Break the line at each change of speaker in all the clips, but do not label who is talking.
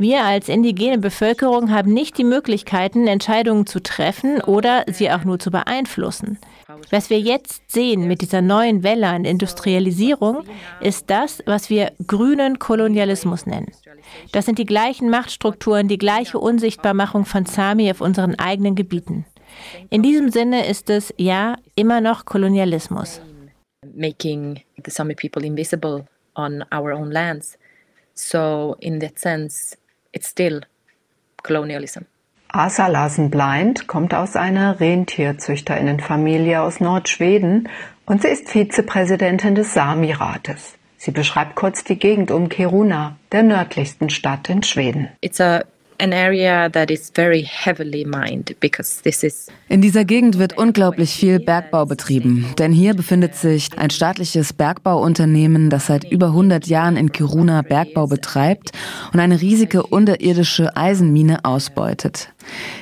Wir als indigene Bevölkerung haben nicht die Möglichkeiten, Entscheidungen zu treffen oder sie auch nur zu beeinflussen. Was wir jetzt sehen mit dieser neuen Welle an Industrialisierung, ist das, was wir grünen Kolonialismus nennen. Das sind die gleichen Machtstrukturen, die gleiche Unsichtbarmachung von Sami auf unseren eigenen Gebieten. In diesem Sinne ist es ja immer noch Kolonialismus.
Making the Sami people invisible on our own lands. So in that sense, it's still colonialism.
Asa Larsen Blind kommt aus einer Rentierzüchterinnenfamilie aus Nordschweden und sie ist Vizepräsidentin des Sami-Rates. Sie beschreibt kurz die Gegend um Kiruna, der nördlichsten Stadt in Schweden.
It's a in
dieser Gegend wird unglaublich viel Bergbau betrieben, denn hier befindet sich ein staatliches Bergbauunternehmen, das seit über 100 Jahren in Kiruna Bergbau betreibt und eine riesige unterirdische Eisenmine ausbeutet.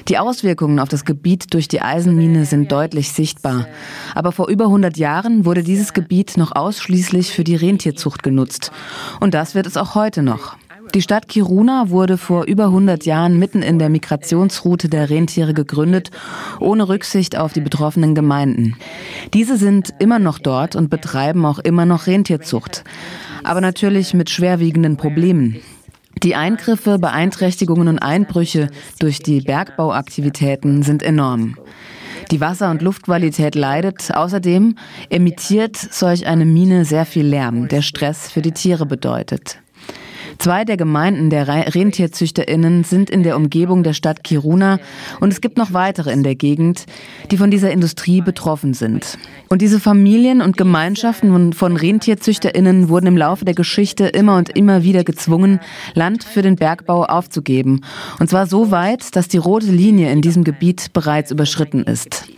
Die Auswirkungen auf das Gebiet durch die Eisenmine sind deutlich sichtbar. Aber vor über 100 Jahren wurde dieses Gebiet noch ausschließlich für die Rentierzucht genutzt. Und das wird es auch heute noch. Die Stadt Kiruna wurde vor über 100 Jahren mitten in der Migrationsroute der Rentiere gegründet, ohne Rücksicht auf die betroffenen Gemeinden. Diese sind immer noch dort und betreiben auch immer noch Rentierzucht, aber natürlich mit schwerwiegenden Problemen. Die Eingriffe, Beeinträchtigungen und Einbrüche durch die Bergbauaktivitäten sind enorm. Die Wasser- und Luftqualität leidet. Außerdem emittiert solch eine Mine sehr viel Lärm, der Stress für die Tiere bedeutet. Zwei der Gemeinden der RentierzüchterInnen sind in der Umgebung der Stadt Kiruna und es gibt noch weitere in der Gegend, die von dieser Industrie betroffen sind. Und diese Familien und Gemeinschaften von RentierzüchterInnen wurden im Laufe der Geschichte immer und immer wieder gezwungen, Land für den Bergbau aufzugeben. Und zwar so weit, dass die rote Linie in diesem Gebiet bereits überschritten ist.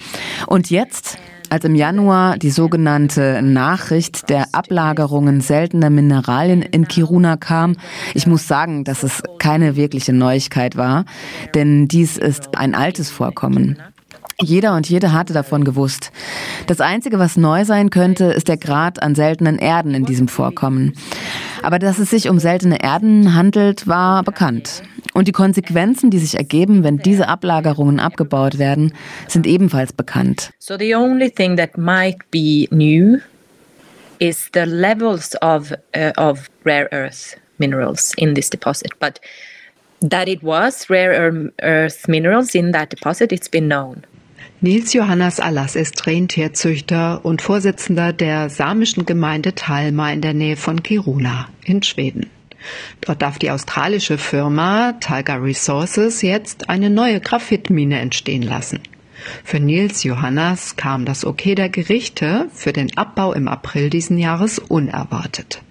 Und jetzt als im Januar die sogenannte Nachricht der Ablagerungen seltener Mineralien in Kiruna kam, ich muss sagen, dass es keine wirkliche Neuigkeit war, denn dies ist ein altes Vorkommen. Jeder und jede hatte davon gewusst. Das Einzige, was neu sein könnte, ist der Grad an seltenen Erden in diesem Vorkommen. Aber dass es sich um seltene Erden handelt, war bekannt. Und die Konsequenzen, die sich ergeben, wenn diese Ablagerungen abgebaut werden, sind ebenfalls bekannt.
So the only thing that might be new is the levels of uh, of rare earth minerals in this deposit, but that it was rare earth minerals in that deposit, it's been known.
Nils Johannes Allas ist Rentierzüchter und Vorsitzender der samischen Gemeinde Talma in der Nähe von Kiruna in Schweden. Dort darf die australische Firma Tiger Resources jetzt eine neue Graphitmine entstehen lassen. Für Nils Johannes kam das Okay der Gerichte für den Abbau im April diesen Jahres unerwartet.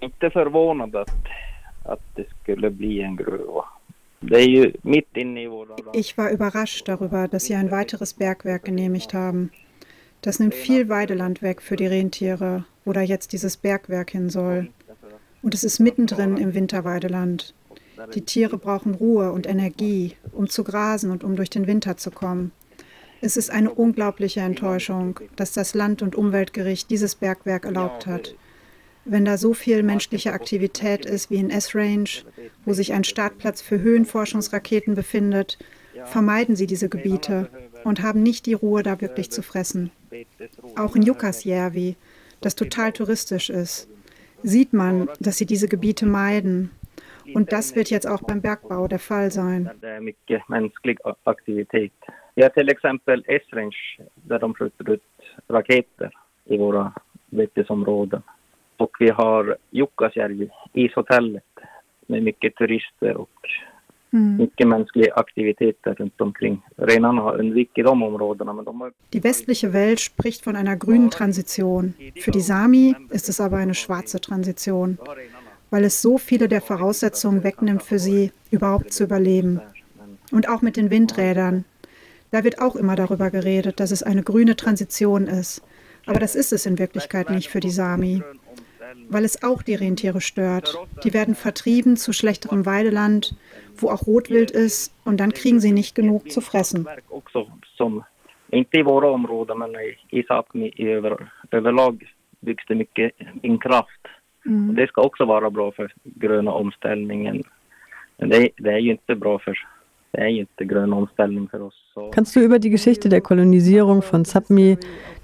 Inte förvånad att, att det skulle bli en gruva.
Ich war überrascht darüber, dass sie ein weiteres Bergwerk genehmigt haben. Das nimmt viel Weideland weg für die Rentiere, wo da jetzt dieses Bergwerk hin soll. Und es ist mittendrin im Winterweideland. Die Tiere brauchen Ruhe und Energie, um zu grasen und um durch den Winter zu kommen. Es ist eine unglaubliche Enttäuschung, dass das Land- und Umweltgericht dieses Bergwerk erlaubt hat wenn da so viel menschliche Aktivität ist wie in S-Range, wo sich ein Startplatz für Höhenforschungsraketen befindet, vermeiden sie diese Gebiete und haben nicht die Ruhe, da wirklich zu fressen. Auch in Jukkasjärvi, das total touristisch ist, sieht man, dass sie diese Gebiete meiden. Und das wird jetzt auch beim Bergbau der Fall sein.
Ja, till exempel S-Range, där de skjuter ut raketer i våra betesområden. Och vi har Jukkasjärvi, ishotellet med mycket turister och mycket mänskliga aktiviteter runt omkring. Renarna har undvikit de områdena. Men de har...
Die westliche Welt spricht von einer grünen Transition. Für die Sami ist es aber eine schwarze Transition, weil es so viele der Voraussetzungen wegnimmt für sie, überhaupt zu überleben. Und auch mit den Windrädern. Da wird auch immer darüber geredet, dass es eine grüne Transition ist. Aber das ist es in Wirklichkeit nicht für die Sami weil es auch die Rentiere stört. Die werden vertrieben zu schlechterem Weideland, wo auch Rotwild ist, und dann kriegen sie nicht genug zu fressen.
Inte i våra områden, men i Sápmi överlag byggs det mycket vindkraft. Mm. Det ska också vara bra för gröna omställningen
Kannst du über die Geschichte der Kolonisierung von Sápmi,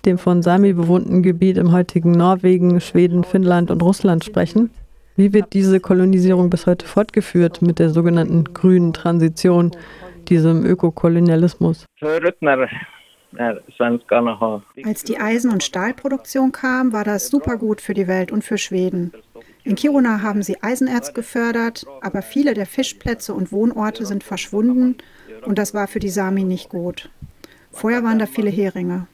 dem von Sami bewohnten Gebiet im heutigen Norwegen, Schweden, Finnland und Russland sprechen? Wie wird diese Kolonisierung bis heute fortgeführt mit der sogenannten grünen Transition, diesem Ökokolonialismus?
Als die Eisen- und Stahlproduktion kam, war das super gut für die Welt und für Schweden. In Kiruna haben sie Eisenerz gefördert, aber viele der Fischplätze und Wohnorte sind verschwunden und das war für die Sami nicht gut. Vorher waren da viele Heringe.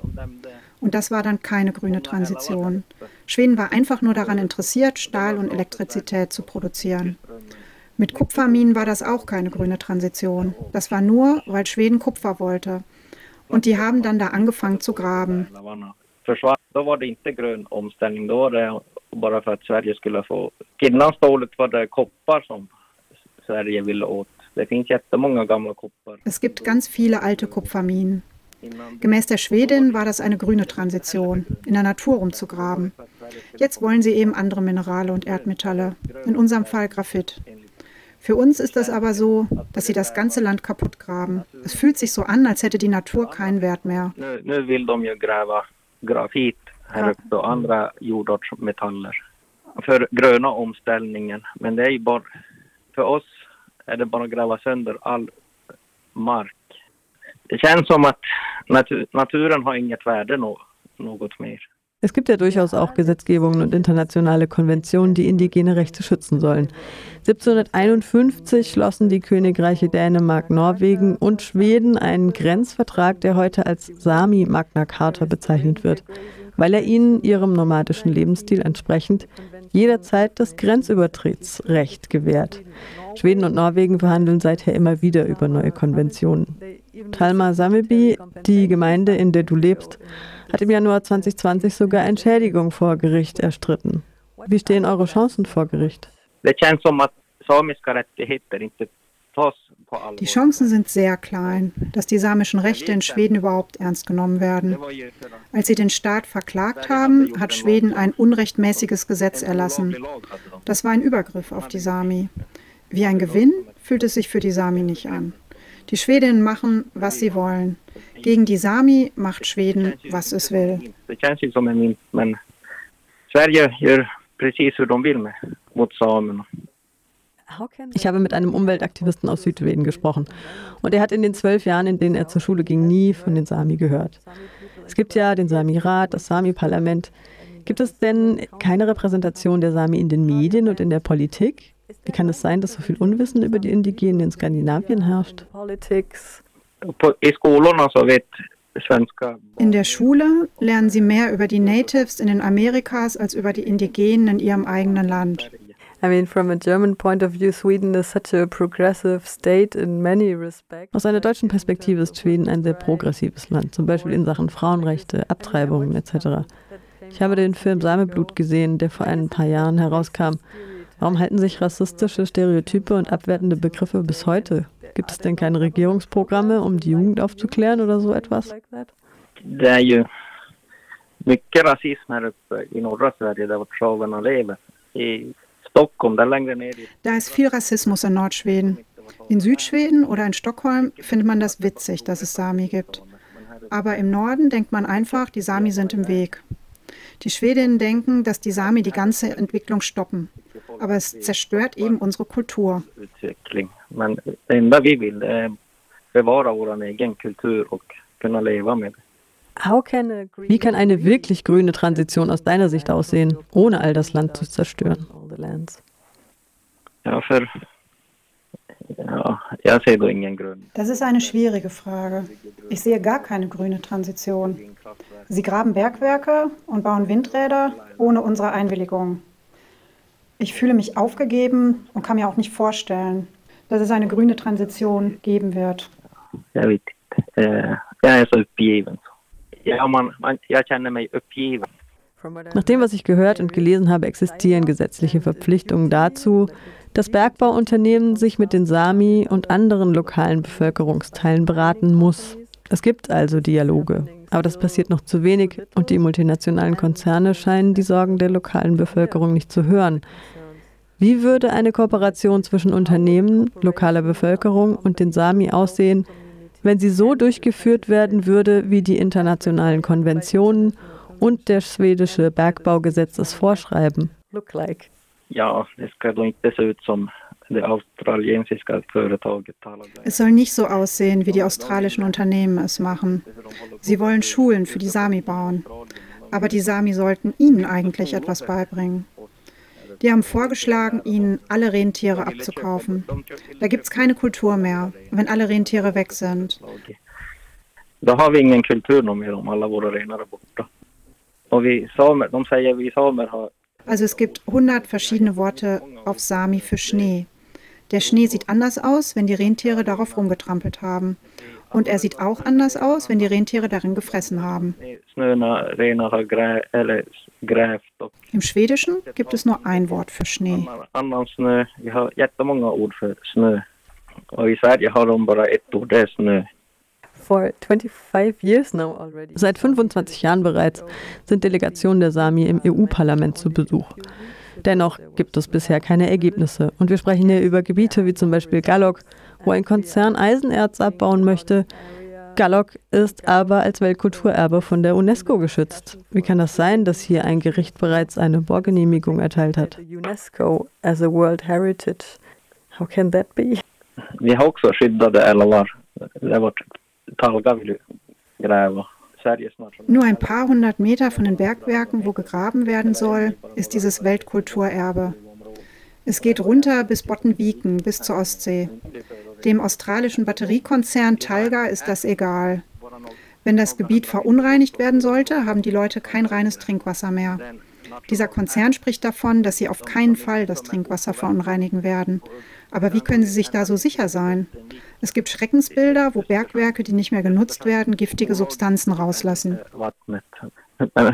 Und das war dann keine grüne Transition. Schweden war einfach nur daran interessiert, Stahl und Elektrizität zu produzieren. Mit Kupferminen war das auch keine grüne Transition. Das war nur, weil Schweden Kupfer wollte. Und die haben dann da angefangen zu graben.
Det inte grön omställning, då var det bara för att Sverige skulle få... Innan stålet var det koppar som Sverige ville åt. Det finns jättemånga gamla koppar.
Es gibt ganz viele alte Kupferminen. Gemäß der Schwedin war das eine grüne Transition, in der Natur rumzugraben. Jetzt wollen sie eben andere Minerale und Erdmetalle, in unserem Fall Graphit. Für uns ist das aber so, dass sie das ganze Land kaputt graben. Es fühlt sich so an, als hätte die Natur keinen Wert mehr.
Nu vill de ju gräva grafit här uppe och andra jordartsmetaller för gröna omställningen. Men det är ju bara, för oss är det bara att gräva sönder all mark. Det känns som att natur, naturen har inget värde no, något mer.
Es gibt ja durchaus auch Gesetzgebungen und internationale Konventionen, die indigene Rechte schützen sollen. 1751 schlossen die Königreiche Dänemark, Norwegen und Schweden einen Grenzvertrag, der heute als Sami Magna Carta bezeichnet wird, weil er ihnen ihrem nomadischen Lebensstil entsprechend jederzeit das Grenzübertrittsrecht gewährt. Schweden und Norwegen verhandeln seither immer wieder über neue Konventionen. Talma Sameby, die Gemeinde, in der du lebst, hat im Januar 2020 sogar Entschädigung vor Gericht erstritten. Wie stehen eure Chancen vor Gericht?
Die Chancen sind sehr klein, dass die samischen Rechte in Schweden überhaupt ernst genommen werden. Als sie den Staat verklagt haben, hat Schweden ein unrechtmäßiges Gesetz erlassen. Das war ein Übergriff auf die Sami. Wie ein Gewinn fühlt es sich für die Sami nicht an. Die Schwedinnen machen, was sie wollen. Gegen die Sami macht Schweden, was es will.
Ich habe mit einem Umweltaktivisten aus Südschweden gesprochen und er hat in den zwölf Jahren, in denen er zur Schule ging, nie von den Sami gehört. Es gibt ja den Sami-Rat, das Sami-Parlament. Gibt es denn keine Repräsentation der Sami in den Medien und in der Politik? Wie kann es sein, dass so viel Unwissen über die Indigenen in Skandinavien herrscht?
In der Schule lernen sie mehr über die Natives in den Amerikas als über die Indigenen in ihrem eigenen Land.
I mean, from a German point of view, Sweden is such a progressive state in many respects. Aus einer deutschen Perspektive ist Schweden ein sehr progressives Land, zum Beispiel in Sachen Frauenrechte, Abtreibungen etc. Ich habe den Film Sameblut gesehen, der vor ein paar Jahren herauskam. Warum halten sich rassistische Stereotype und abwertende Begriffe bis heute? Gibt es denn keine Regierungsprogramme, um die Jugend aufzuklären oder so etwas?
Det är ju mycket rasism här uppe i norra Sverige där traverna lever. I Stockholm, där längre ner
Da ist viel Rassismus in Nordschweden. In Südschweden oder in Stockholm findet man das witzig, dass es Sami gibt. Aber im Norden denkt man einfach, die Sami sind im Weg. Die Schwedinnen denken, dass die Sami die ganze Entwicklung stoppen. Aber es zerstört eben unsere Kultur.
Men det enda vi vill är bevara vår egen kultur och kunna leva med det.
Wie kann eine wirklich grüne Transition aus deiner Sicht aussehen, ohne all das Land zu zerstören?
Ja, für, ja, jag ser då ingen grün.
Das ist eine schwierige Frage. Ich sehe gar keine grüne Transition. Sie graben Bergwerke und bauen Windräder ohne unsere Einwilligung. Ich fühle mich aufgegeben und kann mir auch nicht vorstellen, dass es eine grüne Transition geben wird.
Eh, Jag är så uppgiven. Ja, man, man, jag känner mig uppgiven.
Nach dem, was ich gehört und gelesen habe, existieren gesetzliche Verpflichtungen dazu, dass Bergbauunternehmen sich mit den Sami und anderen lokalen Bevölkerungsteilen beraten muss. Es gibt also Dialoge, aber das passiert noch zu wenig und die multinationalen Konzerne scheinen die Sorgen der lokalen Bevölkerung nicht zu hören. Wie würde eine Kooperation zwischen Unternehmen, lokaler Bevölkerung und den Sami aussehen, wenn sie so durchgeführt werden würde, wie die internationalen Konventionen und der schwedische Bergbaugesetz es vorschreiben? Look like.
Ja, es ska då inte se ut som
es soll nicht so aussehen, wie die australischen Unternehmen es machen. Sie wollen Schulen für die Sami bauen. Aber die Sami sollten ihnen eigentlich etwas beibringen. Die haben vorgeschlagen, ihnen alle Rentiere abzukaufen. Da gibt es keine Kultur mehr, wenn alle Rentiere weg sind.
Da har vi ingen kultur mehr alla våra renar är borta. Och vi samer, de säger vi samer har
also es gibt 100 verschiedene Worte auf Sami für Schnee. Der Schnee sieht anders aus, wenn die Rentiere darauf rumgetrampelt haben. Und er sieht auch anders aus, wenn die Rentiere darin gefressen haben. Im Schwedischen gibt es nur ein Wort für Schnee.
Seit 25 Jahren bereits sind Delegationen der Sami im EU-Parlament zu Besuch. Dennoch gibt es bisher keine Ergebnisse. Und wir sprechen hier über Gebiete wie zum Beispiel Gallok, wo ein Konzern Eisenerz abbauen möchte. Gallok ist aber als Weltkulturerbe von der UNESCO geschützt. Wie kann das sein, dass hier ein Gericht bereits eine Bohrgenehmigung erteilt hat? UNESCO as a World Heritage. How can that be?
Vi har också skyddade. Det.
Nur ein paar hundert Meter von den Bergwerken, wo gegraben werden soll, ist dieses Weltkulturerbe. Es geht runter bis Bottenviken, bis zur Ostsee. Dem australischen Batteriekonzern Talga ist das egal. Wenn das Gebiet verunreinigt werden sollte, haben die Leute kein reines Trinkwasser mehr. Dieser Konzern spricht davon, dass sie auf keinen Fall das Trinkwasser verunreinigen werden. Aber wie können sie sich da so sicher sein? Es gibt Schreckensbilder, wo Bergwerke, die nicht mehr genutzt werden, giftige Substanzen rauslassen.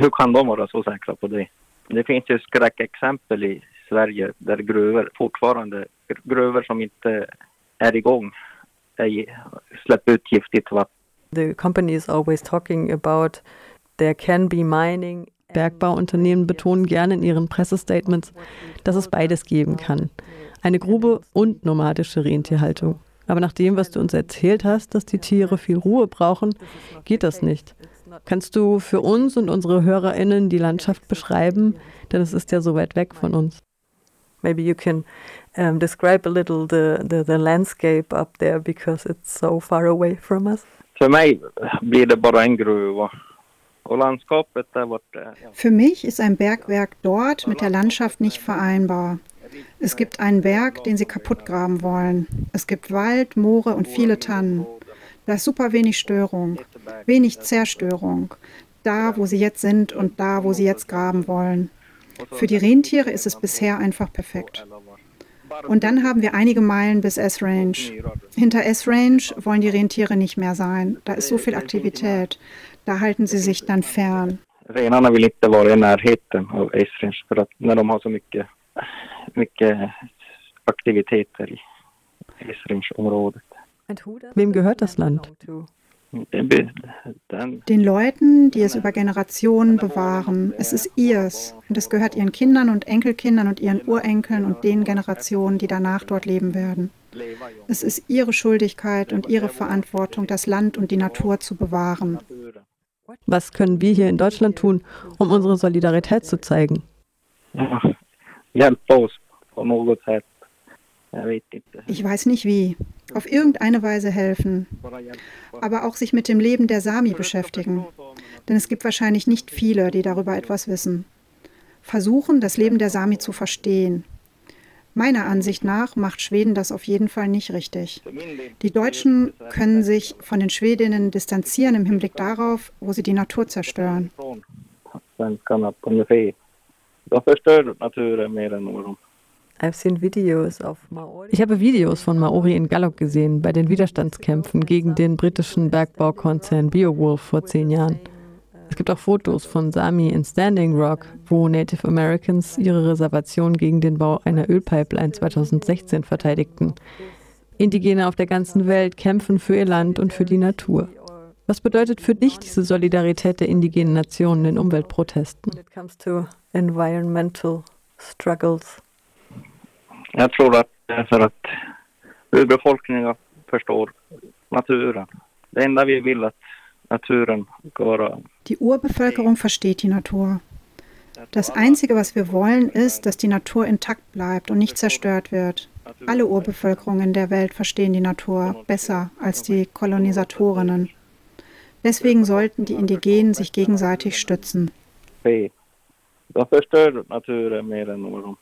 Hur kan de vara så säkra på det? Det finns ju skräckexempel i Sverige där gruvor fortfarande, gruvor som inte är igång, släpper ut giftigt vatten.
The company is always talking about there can be mining Bergbauunternehmen betonen gerne in ihren Pressestatements, dass es beides geben kann. Eine Grube und nomadische Rentierhaltung. Aber nach dem, was du uns erzählt hast, dass die Tiere viel Ruhe brauchen, geht das nicht. Kannst du für uns und unsere HörerInnen die Landschaft beschreiben? Denn es ist ja so weit weg von uns. Maybe you can um, describe a little the, the, the landscape up there because it's so far away from us.
För mig blir det bara en gruva.
Für mich ist ein Bergwerk dort mit der Landschaft nicht vereinbar. Es gibt einen Berg, den sie kaputt graben wollen. Es gibt Wald, Moore und viele Tannen. Da ist super wenig Störung, wenig Zerstörung. Da, wo sie jetzt sind und da, wo sie jetzt graben wollen. Für die Rentiere ist es bisher einfach perfekt. Und dann haben wir einige Meilen bis S-Range. Hinter S-Range wollen die Rentiere nicht mehr sein. Da ist so viel Aktivität. Da halten sie sich dann fern.
Renarna vill inte vara i närheten av Esrange för att när de har så mycket, mycket aktiviteter i Esrange-området.
Wem gehört das Land?
Den Leuten, die es über Generationen bewahren. Es ist ihrs und es gehört ihren Kindern und Enkelkindern und ihren Urenkeln und den Generationen, die danach dort leben werden. Es ist ihre Schuldigkeit und ihre Verantwortung, das Land und die Natur zu bewahren.
Was können wir hier in Deutschland tun, um unsere Solidarität zu zeigen?
Ich weiß nicht wie. Auf irgendeine Weise helfen. Aber auch sich mit dem Leben der Sami beschäftigen. Denn es gibt wahrscheinlich nicht viele, die darüber etwas wissen. Versuchen, das Leben der Sami zu verstehen. Meiner Ansicht nach macht Schweden das auf jeden Fall nicht richtig. Die Deutschen können sich von den Schwedinnen distanzieren im Hinblick darauf, wo sie die Natur zerstören.
Ich habe Videos von Maori in Gallok gesehen bei den Widerstandskämpfen gegen den britischen Bergbaukonzern Beowulf vor zehn Jahren. Es gibt auch Fotos von Sami in Standing Rock, wo Native Americans ihre Reservation gegen den Bau einer Ölpipeline 2016 verteidigten. Indigene auf der ganzen Welt kämpfen für ihr Land und für die Natur. Was bedeutet für dich diese Solidarität der indigenen Nationen in Umweltprotesten?
Jag tror att det är för att urbefolkningen förstår naturen. Det enda vi vill att.
Die Urbevölkerung versteht die Natur. Das Einzige, was wir wollen, ist, dass die Natur intakt bleibt und nicht zerstört wird. Alle Urbevölkerungen der Welt verstehen die Natur besser als die Kolonisatorinnen. Deswegen sollten die Indigenen sich gegenseitig stützen.
De förstör naturen mer än de